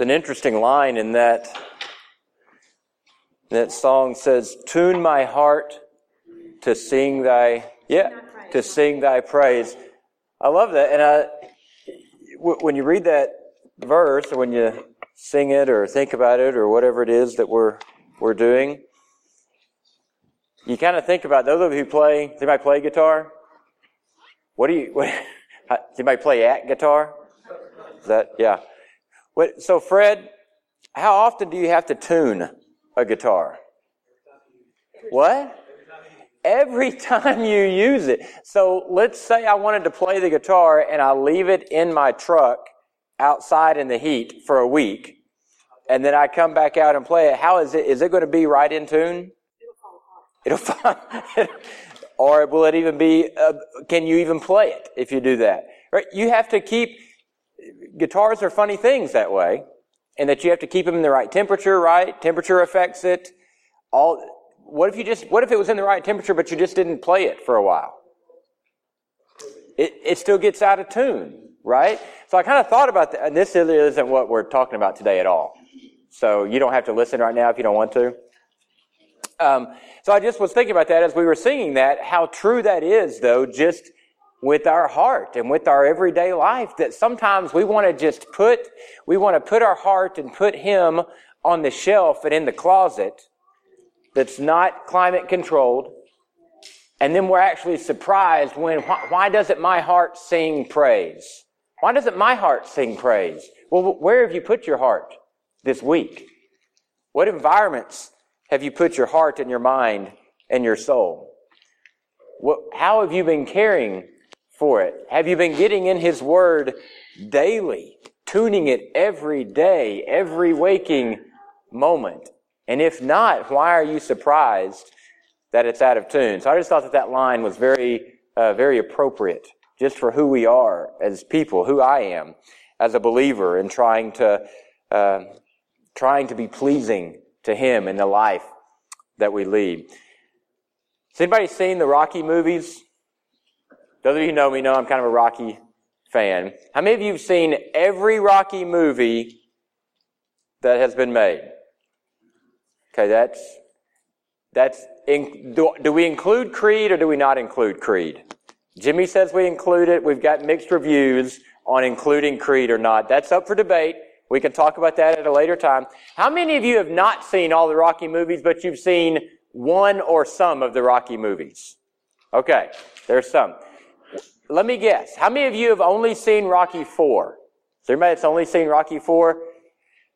It's an interesting line in that that song says, "Tune my heart to sing thy yeah to sing thy praise." I love that, and I, when you read that verse, or when you sing it, or think about it, or whatever it is that we're we're doing, you kind of think about those of you who play. Does anybody play guitar? What do you? What, anybody play at guitar? Is that yeah? What, so Fred, how often do you have to tune a guitar? What? Every time you use it. So let's say I wanted to play the guitar and I leave it in my truck outside in the heat for a week, and then I come back out and play it. How is it? Is it going to be right in tune? It'll fall apart. or will it even be? Uh, can you even play it if you do that? Right? You have to keep. Guitars are funny things that way, and that you have to keep them in the right temperature. Right? Temperature affects it. All what if you just, what if it was in the right temperature, but you just didn't play it for a while? It, it still gets out of tune, right? So I kind of thought about that, and this really isn't what we're talking about today at all. So you don't have to listen right now if you don't want to. Um, so I just was thinking about that as we were singing that, how true that is, though, just with our heart and with our everyday life, that sometimes we want to just put, we want to put our heart and put Him on the shelf and in the closet that's not climate controlled. And then we're actually surprised when, why, why doesn't my heart sing praise? Why doesn't my heart sing praise? Well, where have you put your heart this week? What environments have you put your heart and your mind and your soul? What, how have you been caring for it? Have you been getting in His Word daily, tuning it every day, every waking moment? And if not, why are you surprised that it's out of tune? So I just thought that that line was very, uh, very appropriate just for who we are as people, who I am as a believer in trying to, uh, trying to be pleasing to Him in the life that we lead. Has anybody seen the Rocky movies? Those of you who know me know I'm kind of a Rocky fan. How many of you have seen every Rocky movie that has been made? Okay, that's, that's, in, do, do we include Creed or do we not include Creed? Jimmy says we include it. We've got mixed reviews on including Creed or not. That's up for debate. We can talk about that at a later time. How many of you have not seen all the Rocky movies, but you've seen one or some of the Rocky movies? Okay, there's some. Let me guess. How many of you have only seen Rocky 4? Is there anybody that's only seen Rocky 4?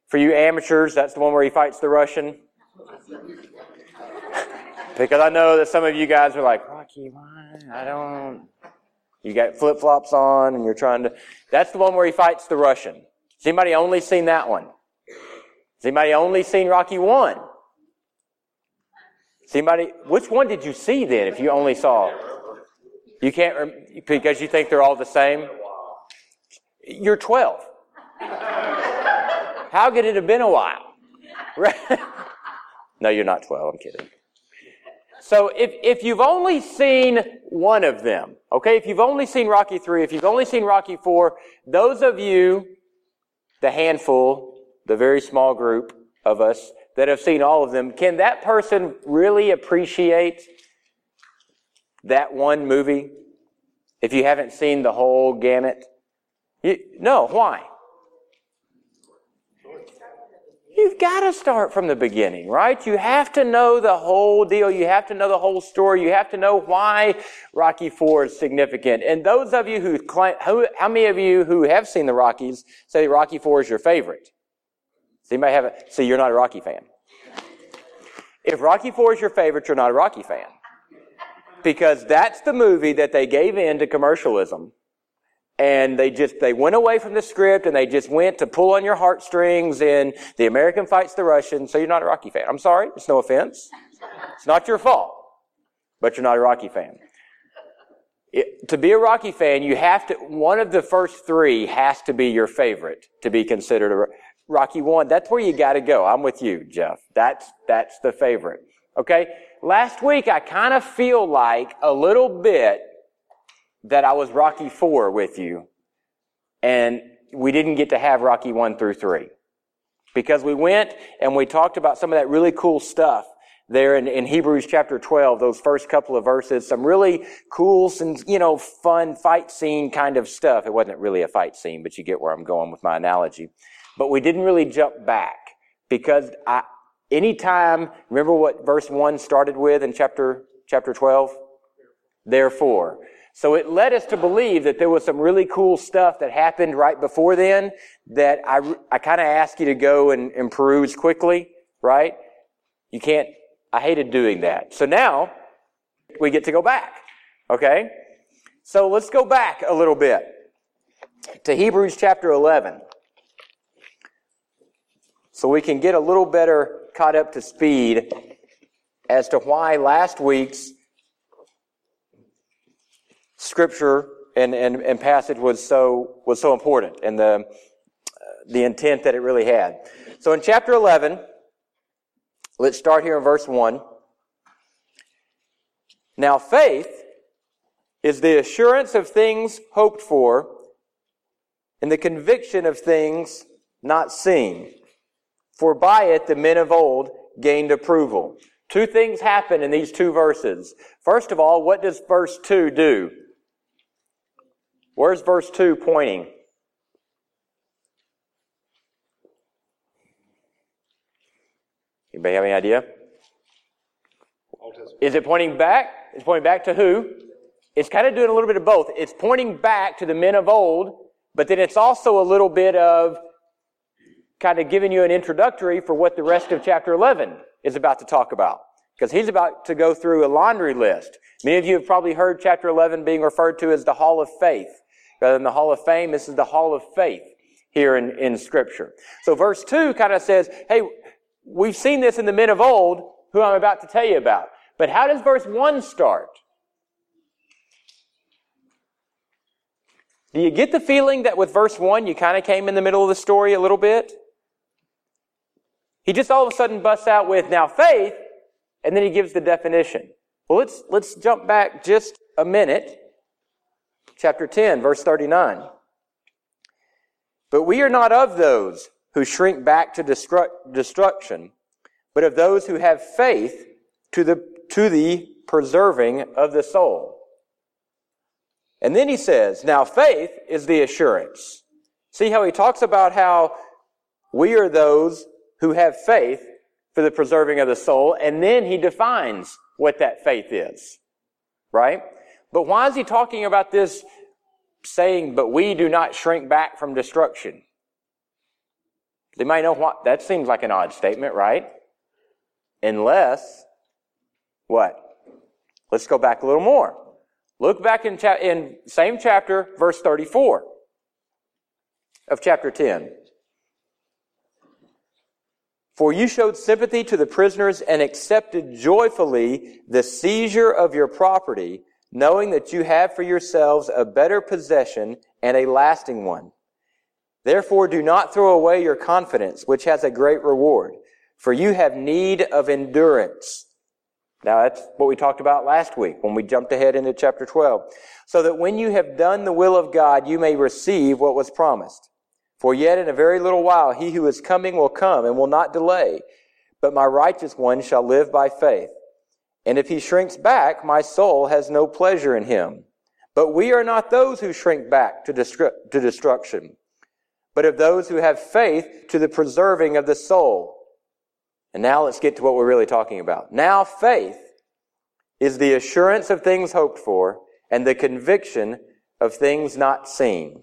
For you amateurs, that's the one where he fights the Russian. because I know that some of you guys are like, Rocky, why? I don't. You got flip flops on and you're trying to. That's the one where he fights the Russian. Has anybody only seen that one? Has anybody only seen Rocky 1? Has anybody, which one did you see then if you only saw? You can't, because you think they're all the same? You're 12. How could it have been a while? No, you're not 12. I'm kidding. So if, if you've only seen one of them, okay, if you've only seen Rocky 3, if you've only seen Rocky 4, those of you, the handful, the very small group of us that have seen all of them, can that person really appreciate that one movie if you haven't seen the whole gamut? You, no, why? You've got to start from the beginning, right? You have to know the whole deal. You have to know the whole story. You have to know why Rocky Four is significant. And those of you who how many of you who have seen the Rockies say Rocky Four is your favorite? So you may have a, see, you're not a Rocky fan. If Rocky Four is your favorite, you're not a Rocky fan. Because that's the movie that they gave in to commercialism and they just they went away from the script and they just went to pull on your heartstrings and the American fights the Russian. So you're not a Rocky fan. I'm sorry. It's no offense. It's not your fault, but you're not a Rocky fan. It, to be a Rocky fan, you have to. One of the first three has to be your favorite to be considered a Rocky one. That's where you got to go. I'm with you, Jeff. That's that's the favorite. Okay. Last week, I kind of feel like a little bit that I was Rocky 4 with you, and we didn't get to have Rocky 1 through 3. Because we went and we talked about some of that really cool stuff there in, in Hebrews chapter 12, those first couple of verses, some really cool, and you know, fun fight scene kind of stuff. It wasn't really a fight scene, but you get where I'm going with my analogy. But we didn't really jump back because I, anytime, remember what verse 1 started with in chapter, chapter 12? Therefore. So it led us to believe that there was some really cool stuff that happened right before then that I, I kind of ask you to go and, and peruse quickly, right? You can't, I hated doing that. So now we get to go back, okay? So let's go back a little bit to Hebrews chapter 11 so we can get a little better caught up to speed as to why last week's scripture and, and, and passage was so, was so important and the, the intent that it really had. So in chapter 11, let's start here in verse 1. Now faith is the assurance of things hoped for and the conviction of things not seen. For by it the men of old gained approval. Two things happen in these two verses. First of all, what does verse 2 do? Where's verse 2 pointing? Anybody have any idea? Is it pointing back? It's pointing back to who? It's kind of doing a little bit of both. It's pointing back to the men of old, but then it's also a little bit of kind of giving you an introductory for what the rest of chapter 11 is about to talk about. Because he's about to go through a laundry list. Many of you have probably heard chapter 11 being referred to as the Hall of Faith. Rather than the Hall of Fame, this is the Hall of Faith here in, in Scripture. So verse 2 kind of says, hey, we've seen this in the men of old, who I'm about to tell you about. But how does verse 1 start? Do you get the feeling that with verse 1 you kind of came in the middle of the story a little bit? He just all of a sudden busts out with, now faith, and then he gives the definition. Well, let's, let's jump back just a minute chapter 10, verse 39. But we are not of those who shrink back to destru- destruction, but of those who have faith to the, to the preserving of the soul. And then he says, now faith is the assurance. See how he talks about how we are those who have faith for the preserving of the soul, and then he defines what that faith is. Right? But why is he talking about this saying, but we do not shrink back from destruction? They might know what, that seems like an odd statement, right? Unless, what? Let's go back a little more. Look back in, cha- in same chapter, verse 34 of chapter 10. For you showed sympathy to the prisoners and accepted joyfully the seizure of your property knowing that you have for yourselves a better possession and a lasting one. Therefore do not throw away your confidence, which has a great reward, for you have need of endurance. Now that's what we talked about last week when we jumped ahead into chapter 12. So that when you have done the will of God, you may receive what was promised. For yet in a very little while he who is coming will come and will not delay, but my righteous one shall live by faith. And if he shrinks back, my soul has no pleasure in him. But we are not those who shrink back to, destru- to destruction, but of those who have faith to the preserving of the soul. And now let's get to what we're really talking about. Now faith is the assurance of things hoped for and the conviction of things not seen.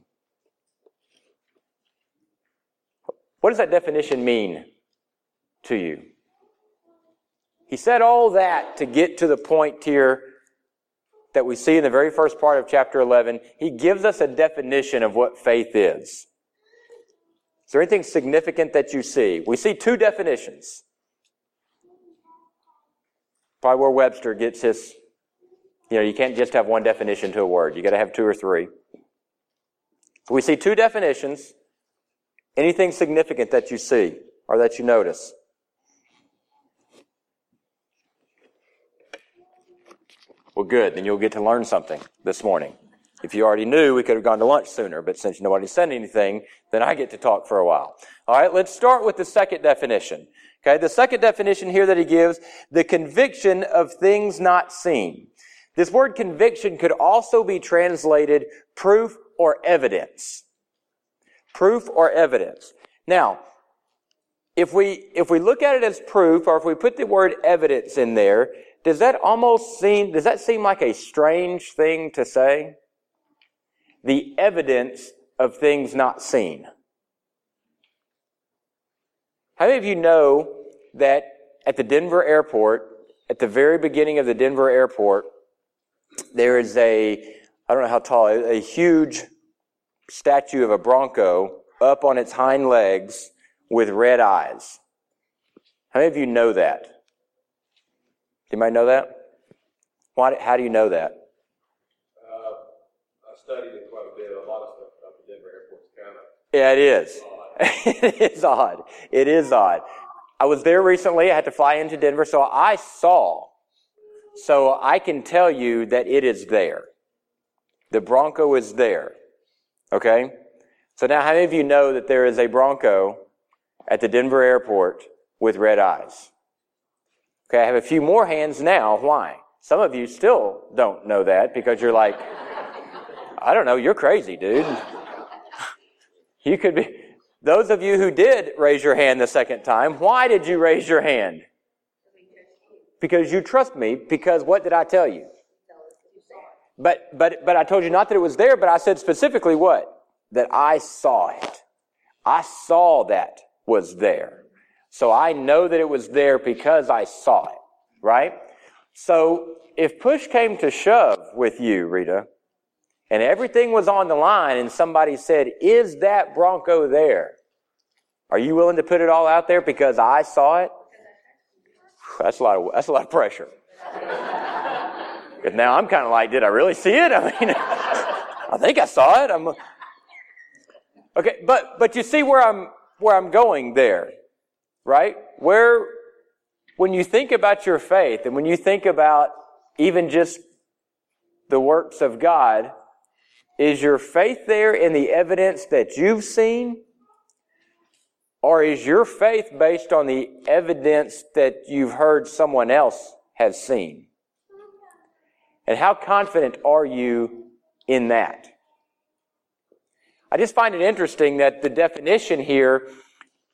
What does that definition mean to you? He said all that to get to the point here that we see in the very first part of chapter 11. He gives us a definition of what faith is. Is there anything significant that you see? We see two definitions. Probably where Webster gets his, you know, you can't just have one definition to a word. You gotta have two or three. We see two definitions. Anything significant that you see or that you notice? Well, good. Then you'll get to learn something this morning. If you already knew, we could have gone to lunch sooner, but since nobody said anything, then I get to talk for a while. All right, let's start with the second definition. Okay, the second definition here that he gives, the conviction of things not seen. This word conviction could also be translated proof or evidence. Proof or evidence. Now, if we, if we look at it as proof, or if we put the word evidence in there, does that almost seem, does that seem like a strange thing to say? The evidence of things not seen. How many of you know that at the Denver airport, at the very beginning of the Denver airport, there is a, I don't know how tall, a huge statue of a bronco up on its hind legs with red eyes. How many of you know that? Might know that? Why, how do you know that? Uh, I studied it quite a bit. A lot of stuff about the Denver airport's kind of. Yeah, it is. it is odd. It is odd. I was there recently. I had to fly into Denver, so I saw. So I can tell you that it is there. The Bronco is there. Okay? So now, how many of you know that there is a Bronco at the Denver airport with red eyes. Okay, I have a few more hands now. Why? Some of you still don't know that because you're like, I don't know, you're crazy, dude. You could be, those of you who did raise your hand the second time, why did you raise your hand? Because you trust me, because what did I tell you? But, but, but I told you not that it was there, but I said specifically what? That I saw it. I saw that was there. So I know that it was there because I saw it, right? So if push came to shove with you, Rita, and everything was on the line and somebody said, is that Bronco there? Are you willing to put it all out there because I saw it? That's a lot of, that's a lot of pressure. Because now I'm kind of like, did I really see it? I mean, I think I saw it. I'm, okay, but, but you see where I'm, where I'm going there, right? Where, when you think about your faith and when you think about even just the works of God, is your faith there in the evidence that you've seen? Or is your faith based on the evidence that you've heard someone else has seen? And how confident are you in that? I just find it interesting that the definition here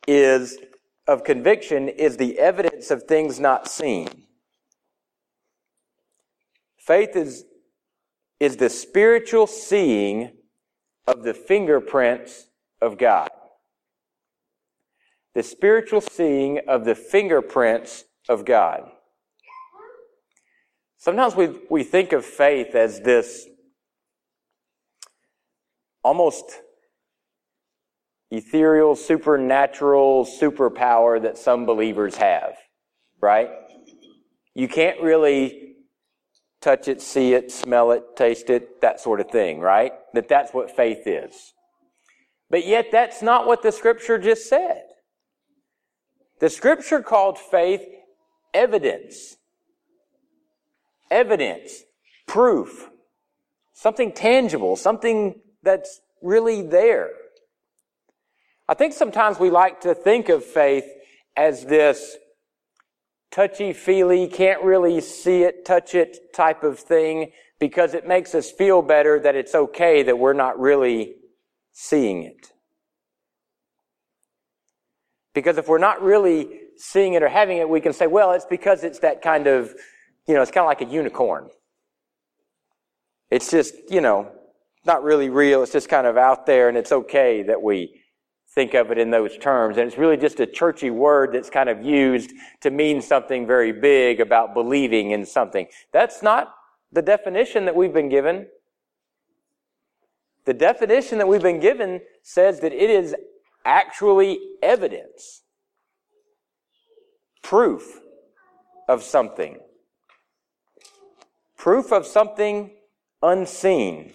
is of conviction is the evidence of things not seen. Faith is, is the spiritual seeing of the fingerprints of God. The spiritual seeing of the fingerprints of God. Sometimes we, we think of faith as this almost ethereal, supernatural superpower that some believers have, right? You can't really touch it, see it, smell it, taste it, that sort of thing, right? That that's what faith is. But yet that's not what the scripture just said. The scripture called faith evidence. Evidence. Proof. Something tangible. Something that's really there. I think sometimes we like to think of faith as this touchy feely, can't really see it, touch it type of thing because it makes us feel better that it's okay that we're not really seeing it. Because if we're not really seeing it or having it, we can say, well, it's because it's that kind of, you know, it's kind of like a unicorn. It's just, you know, not really real. It's just kind of out there and it's okay that we think of it in those terms. And it's really just a churchy word that's kind of used to mean something very big about believing in something. That's not the definition that we've been given. The definition that we've been given says that it is actually evidence, proof of something, proof of something unseen.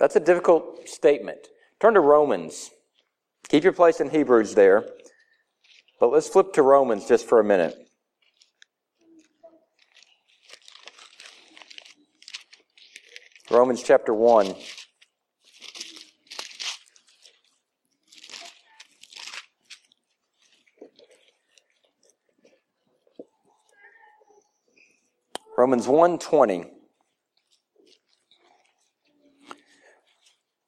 That's a difficult statement. Turn to Romans. Keep your place in Hebrews there. But let's flip to Romans just for a minute. Romans chapter 1. Romans 1:20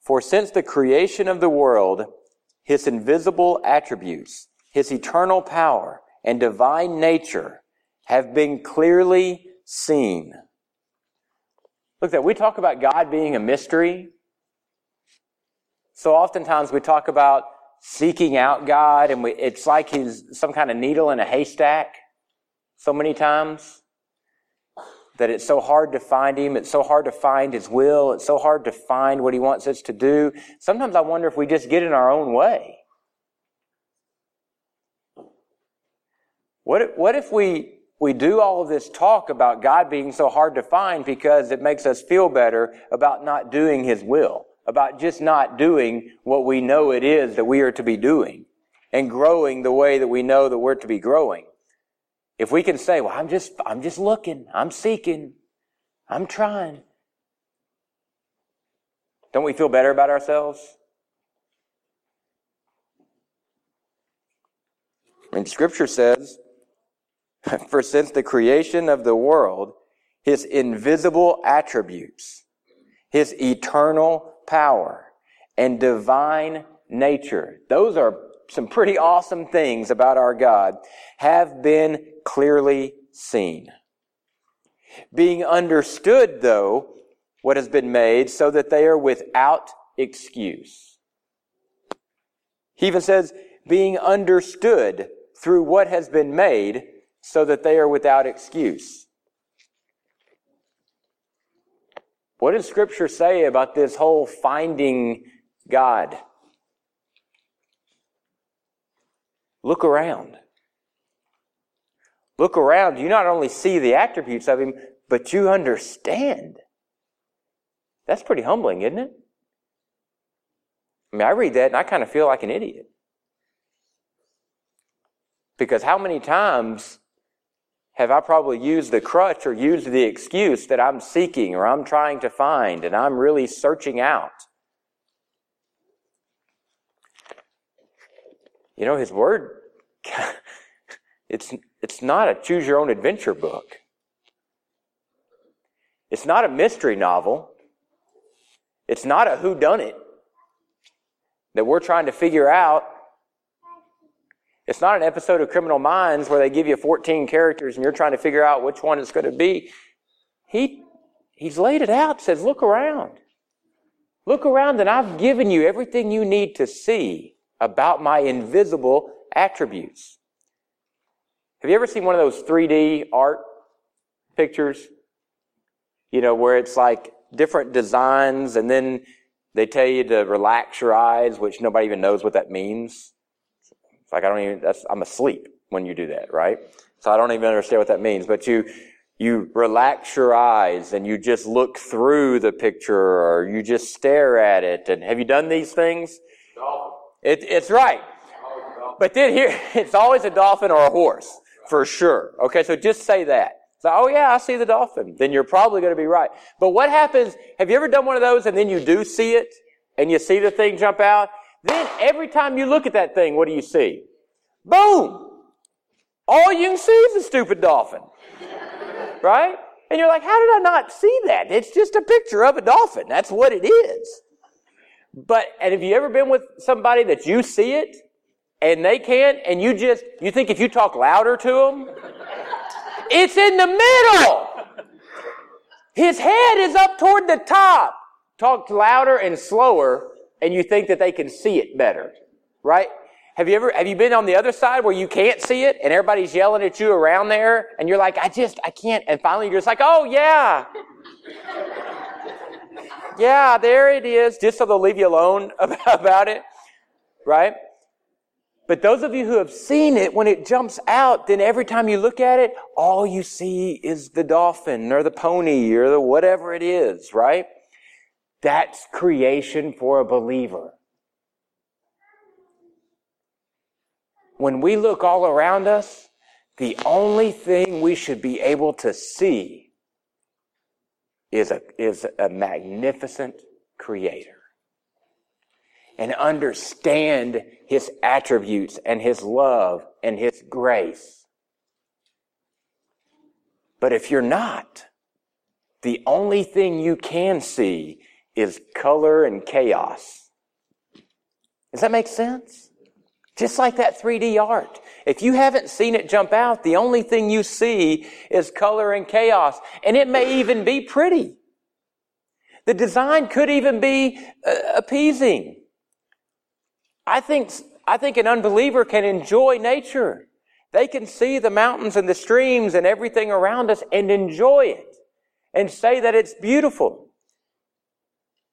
For since the creation of the world his invisible attributes his eternal power and divine nature have been clearly seen. Look that we talk about God being a mystery. So oftentimes we talk about seeking out God and we, it's like he's some kind of needle in a haystack so many times that it's so hard to find Him. It's so hard to find His will. It's so hard to find what He wants us to do. Sometimes I wonder if we just get in our own way. What if, what if we, we do all of this talk about God being so hard to find because it makes us feel better about not doing His will, about just not doing what we know it is that we are to be doing and growing the way that we know that we're to be growing? If we can say, well, I'm just, I'm just looking, I'm seeking, I'm trying. Don't we feel better about ourselves? And scripture says, for since the creation of the world, his invisible attributes, his eternal power and divine nature, those are some pretty awesome things about our God, have been clearly seen. Being understood, though, what has been made so that they are without excuse. He even says, being understood through what has been made so that they are without excuse. What does Scripture say about this whole finding God? Look around. Look around. You not only see the attributes of Him, but you understand. That's pretty humbling, isn't it? I mean, I read that and I kind of feel like an idiot. Because how many times have I probably used the crutch or used the excuse that I'm seeking or I'm trying to find and I'm really searching out? You know, His Word it's, it's not a choose your own adventure book. It's not a mystery novel. It's not a who done it that we're trying to figure out. It's not an episode of Criminal Minds where they give you 14 characters and you're trying to figure out which one it's going to be. He, he's laid it out, says, look around. Look around and I've given you everything you need to see about my invisible attributes. Have you ever seen one of those 3D art pictures? You know, where it's like different designs and then they tell you to relax your eyes, which nobody even knows what that means. It's like I don't even, that's, I'm asleep when you do that, right? So I don't even understand what that means, but you, you relax your eyes and you just look through the picture or you just stare at it. And have you done these things? It, it's right. But then here, it's always a dolphin or a horse, for sure. Okay, so just say that. So, oh yeah, I see the dolphin. Then you're probably going to be right. But what happens, have you ever done one of those and then you do see it and you see the thing jump out? Then every time you look at that thing, what do you see? Boom! All you can see is a stupid dolphin. Right? And you're like, how did I not see that? It's just a picture of a dolphin. That's what it is. But, and have you ever been with somebody that you see it and they can't, and you just, you think if you talk louder to them, it's in the middle. His head is up toward the top. Talk louder and slower, and you think that they can see it better. Right? Have you ever, have you been on the other side where you can't see it and everybody's yelling at you around there and you're like, I just, I can't. And finally you're just like, oh yeah. yeah, there it is. Just so they'll leave you alone about it. Right? But those of you who have seen it, when it jumps out, then every time you look at it, all you see is the dolphin or the pony or the whatever it is, right? That's creation for a believer. When we look all around us, the only thing we should be able to see is a, is a magnificent creator. And understand his attributes and his love and his grace. But if you're not, the only thing you can see is color and chaos. Does that make sense? Just like that 3D art. If you haven't seen it jump out, the only thing you see is color and chaos. And it may even be pretty. The design could even be uh, appeasing. I think, I think an unbeliever can enjoy nature. They can see the mountains and the streams and everything around us and enjoy it and say that it's beautiful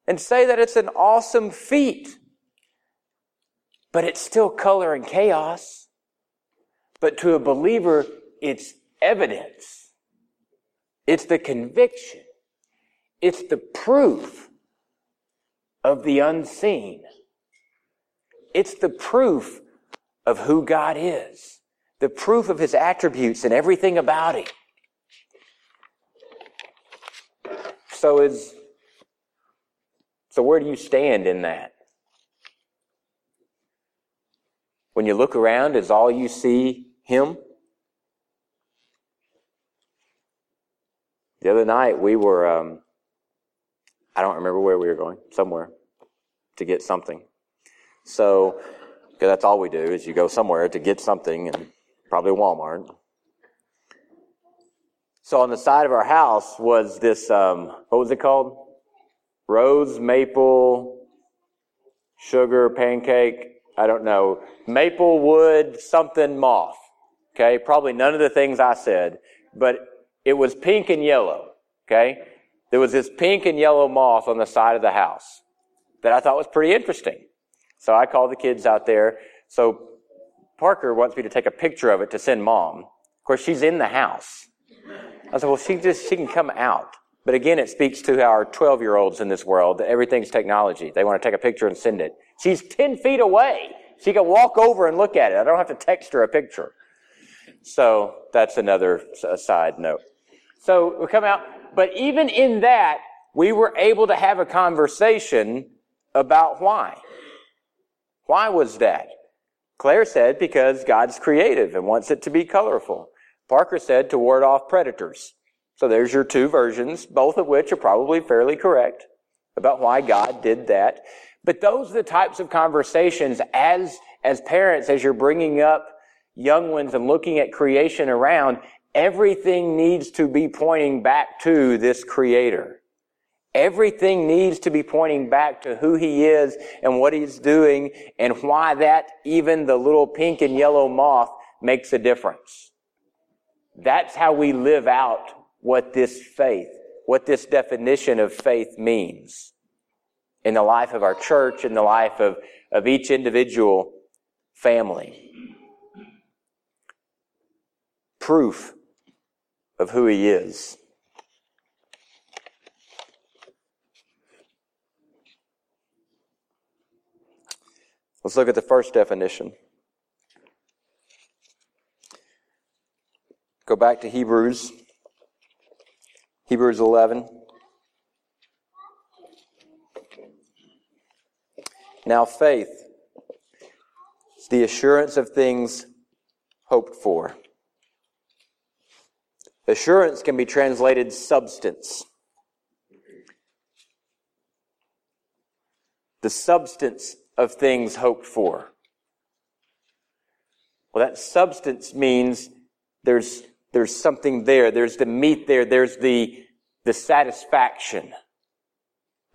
and say that it's an awesome feat. But it's still color and chaos. But to a believer, it's evidence. It's the conviction. It's the proof of the unseen. It's the proof of who God is. The proof of his attributes and everything about him. So is so where do you stand in that? When you look around, is all you see him? The other night we were, um, I don't remember where we were going, somewhere to get something. So, because that's all we do is you go somewhere to get something and probably Walmart. So on the side of our house was this, um, what was it called? rose maple sugar pancake. I don't know. Maple wood something moth. Okay. Probably none of the things I said, but it was pink and yellow. Okay. There was this pink and yellow moth on the side of the house that I thought was pretty interesting. So I called the kids out there. So Parker wants me to take a picture of it to send mom. Of course, she's in the house. I said, well, she just, she can come out. But again, it speaks to our 12 year olds in this world that everything's technology. They want to take a picture and send it. She's 10 feet away. She can walk over and look at it. I don't have to text her a picture. So that's another side note. So we come out, but even in that, we were able to have a conversation about why. Why was that? Claire said because God's creative and wants it to be colorful. Parker said to ward off predators. So there's your two versions, both of which are probably fairly correct about why God did that. But those are the types of conversations as, as parents, as you're bringing up young ones and looking at creation around, everything needs to be pointing back to this creator. Everything needs to be pointing back to who he is and what he's doing and why that even the little pink and yellow moth makes a difference. That's how we live out what this faith, what this definition of faith means in the life of our church, in the life of, of each individual family. Proof of who he is. Let's look at the first definition. Go back to Hebrews Hebrews 11. Now, faith is the assurance of things hoped for. Assurance can be translated substance. The substance of things hoped for. Well, that substance means there's there's something there. There's the meat there. There's the, the satisfaction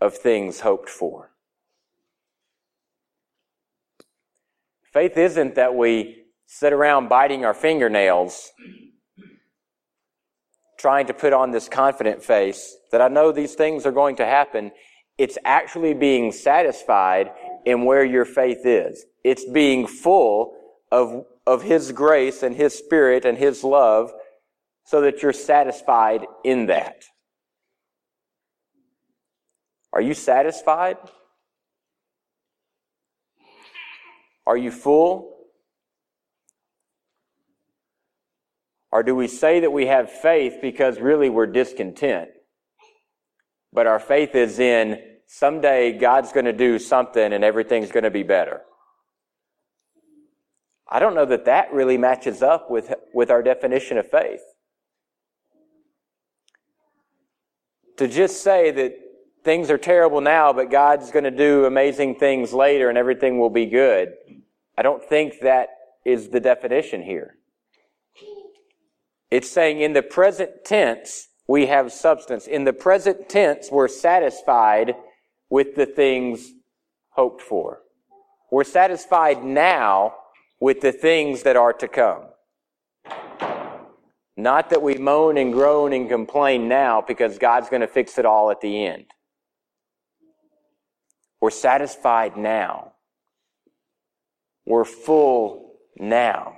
of things hoped for. Faith isn't that we sit around biting our fingernails trying to put on this confident face that I know these things are going to happen. It's actually being satisfied in where your faith is. It's being full of, of His grace and His Spirit and His love so that you're satisfied in that. Are you satisfied? Are you full? Or do we say that we have faith because really we're discontent? but our faith is in someday God's going to do something and everything's going to be better. I don't know that that really matches up with, with our definition of faith. To just say that things are terrible now, but God's going to do amazing things later and everything will be good, I don't think that is the definition here. It's saying in the present tense, we have substance. In the present tense, we're satisfied with the things hoped for. We're satisfied now with the things that are to come. Not that we moan and groan and complain now because God's going to fix it all at the end. We're satisfied now. We're full now.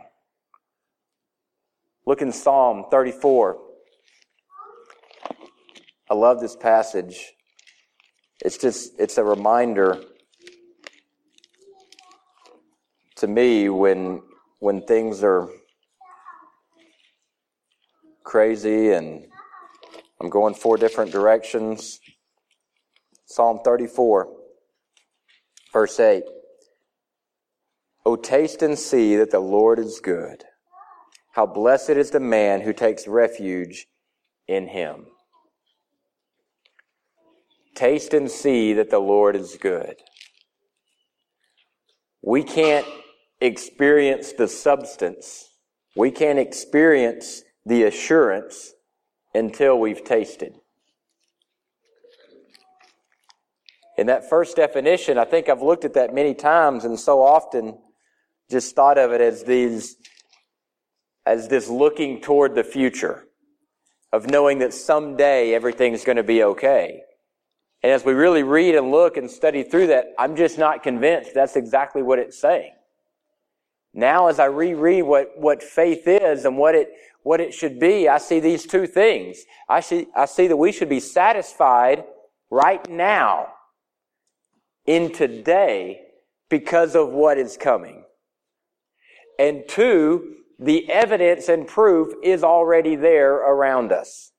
Look in Psalm 34. I love this passage. It's just, it's a reminder to me when, when things are crazy and I'm going four different directions. Psalm 34, verse 8. O taste and see that the Lord is good. How blessed is the man who takes refuge in him. Taste and see that the Lord is good. We can't experience the substance. We can't experience the assurance until we've tasted. In that first definition, I think I've looked at that many times and so often just thought of it as these, as this looking toward the future of knowing that someday everything's going to be okay. And as we really read and look and study through that, I'm just not convinced that's exactly what it's saying. Now, as I reread what, what faith is and what it, what it should be, I see these two things. I see, I see that we should be satisfied right now in today because of what is coming. And two, the evidence and proof is already there around us.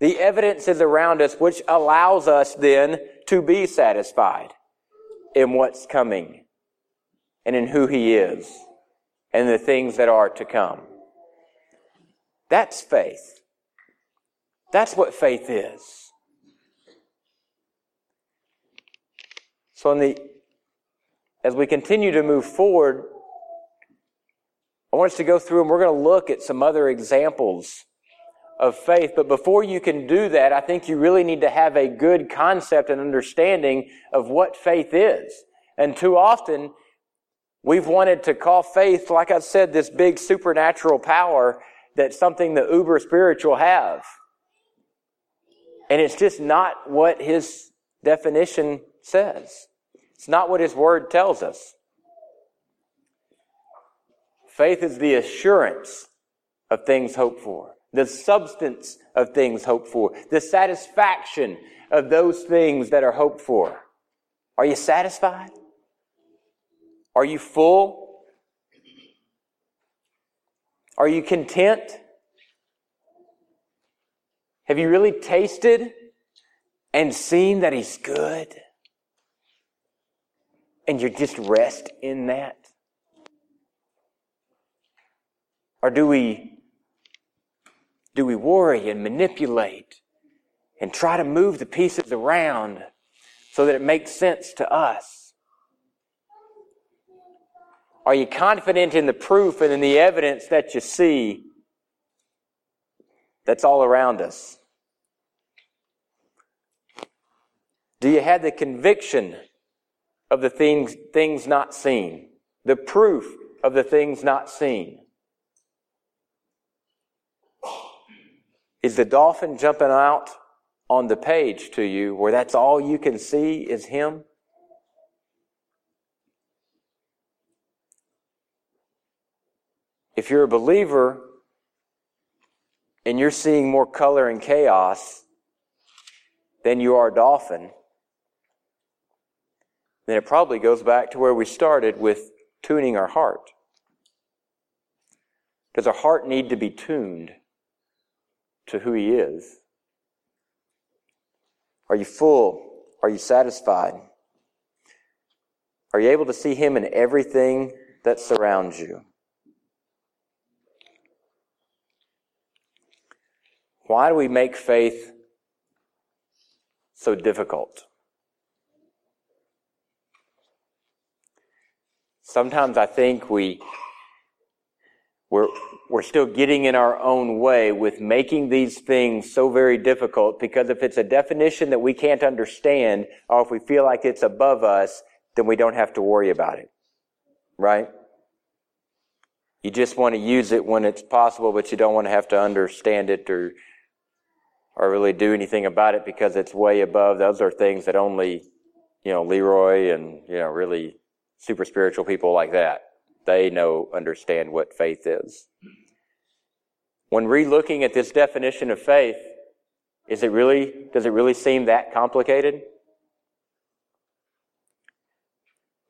The evidence is around us, which allows us then to be satisfied in what's coming and in who He is and the things that are to come. That's faith. That's what faith is. So, the, as we continue to move forward, I want us to go through and we're going to look at some other examples of faith. But before you can do that, I think you really need to have a good concept and understanding of what faith is. And too often, We've wanted to call faith, like I said, this big supernatural power that something the uber spiritual have. And it's just not what his definition says. It's not what his word tells us. Faith is the assurance of things hoped for, the substance of things hoped for, the satisfaction of those things that are hoped for. Are you satisfied? Are you full? Are you content? Have you really tasted and seen that He's good? And you just rest in that? Or do we do we worry and manipulate and try to move the pieces around so that it makes sense to us? Are you confident in the proof and in the evidence that you see that's all around us? Do you have the conviction of the things, things not seen? The proof of the things not seen? Is the dolphin jumping out on the page to you where that's all you can see is him? If you're a believer and you're seeing more color and chaos than you are a dolphin, then it probably goes back to where we started with tuning our heart. Does our heart need to be tuned to who He is? Are you full? Are you satisfied? Are you able to see Him in everything that surrounds you? Why do we make faith so difficult? Sometimes I think we we're, we're still getting in our own way with making these things so very difficult because if it's a definition that we can't understand or if we feel like it's above us, then we don't have to worry about it. Right? You just want to use it when it's possible, but you don't want to have to understand it or, or really do anything about it because it's way above. Those are things that only, you know, Leroy and, you know, really super spiritual people like that they know, understand what faith is. When relooking at this definition of faith, is it really, does it really seem that complicated?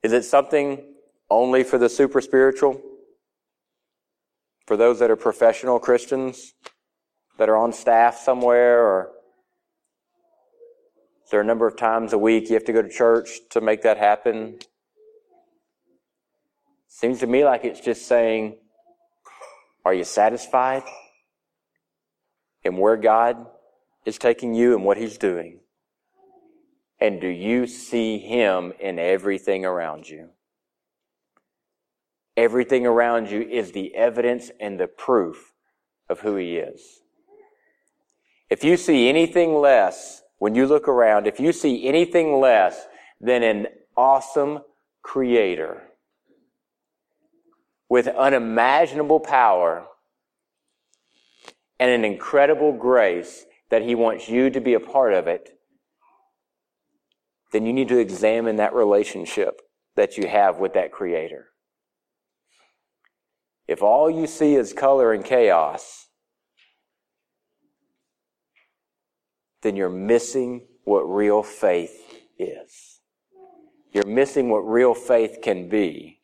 Is it something only for the super spiritual? For those that are professional Christians that are on staff somewhere or is there a number of times a week you have to go to church to make that happen? Seems to me like it's just saying, are you satisfied in where God is taking you and what He's doing? And do you see Him in everything around you? Everything around you is the evidence and the proof of who He is. If you see anything less, when you look around, if you see anything less than an awesome creator, with unimaginable power and an incredible grace that He wants you to be a part of it, then you need to examine that relationship that you have with that Creator. If all you see is color and chaos, then you're missing what real faith is. You're missing what real faith can be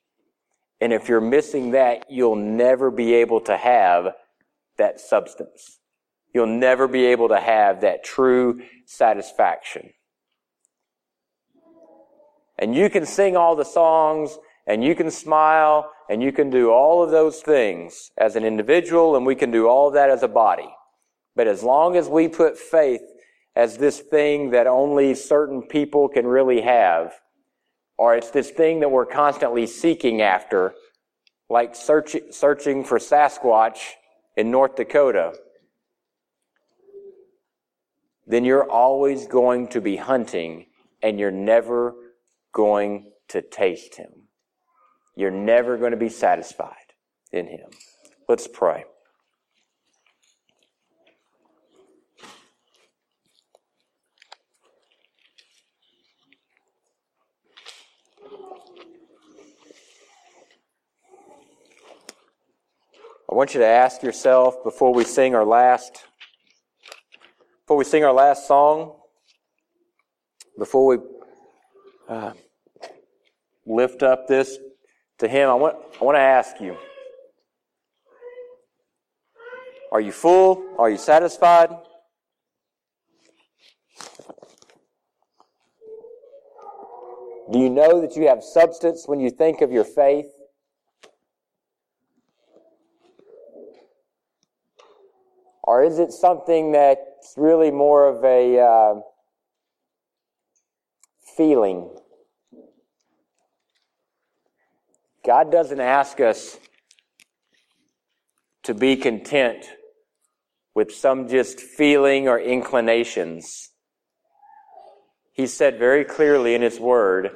and if you're missing that, you'll never be able to have that substance. You'll never be able to have that true satisfaction. And you can sing all the songs and you can smile and you can do all of those things as an individual and we can do all of that as a body. But as long as we put faith as this thing that only certain people can really have, or it's this thing that we're constantly seeking after, like search, searching for Sasquatch in North Dakota, then you're always going to be hunting and you're never going to taste him. You're never going to be satisfied in him. Let's pray. I want you to ask yourself before we sing our last before we sing our last song, before we uh, lift up this to Him, I want I want to ask you: Are you full? Are you satisfied? Do you know that you have substance when you think of your faith? Or is it something that's really more of a uh, feeling? God doesn't ask us to be content with some just feeling or inclinations. He said very clearly in His Word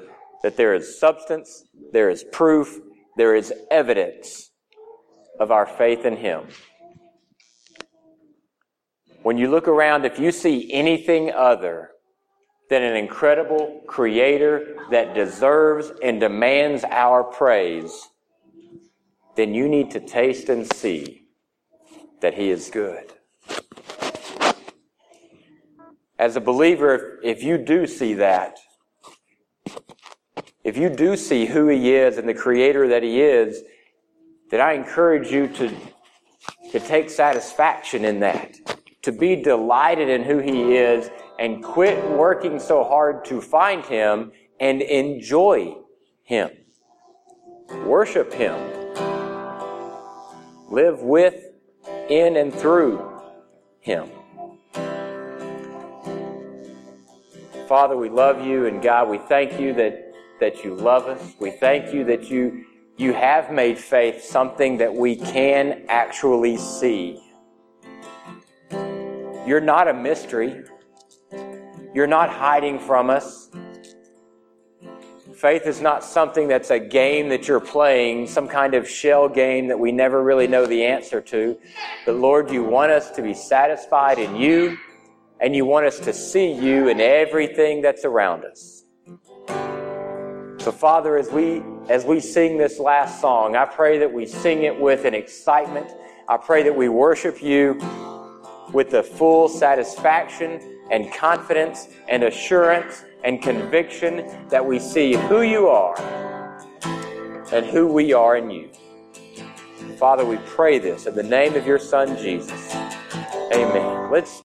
that there is substance, there is proof, there is evidence of our faith in Him. When you look around, if you see anything other than an incredible creator that deserves and demands our praise, then you need to taste and see that he is good. As a believer, if you do see that, if you do see who he is and the creator that he is, then I encourage you to, to take satisfaction in that to be delighted in who He is and quit working so hard to find Him and enjoy Him. Worship Him. Live with, in, and through Him. Father, we love you, and God, we thank you that, that you love us. We thank you that you, you have made faith something that we can actually see. You're not a mystery. You're not hiding from us. Faith is not something that's a game that you're playing, some kind of shell game that we never really know the answer to. But Lord, you want us to be satisfied in you and you want us to see you in everything that's around us. So Father, as we as we sing this last song, I pray that we sing it with an excitement. I pray that we worship you with the full satisfaction and confidence and assurance and conviction that we see who you are and who we are in you. Father, we pray this in the name of your Son, Jesus. Amen. Let's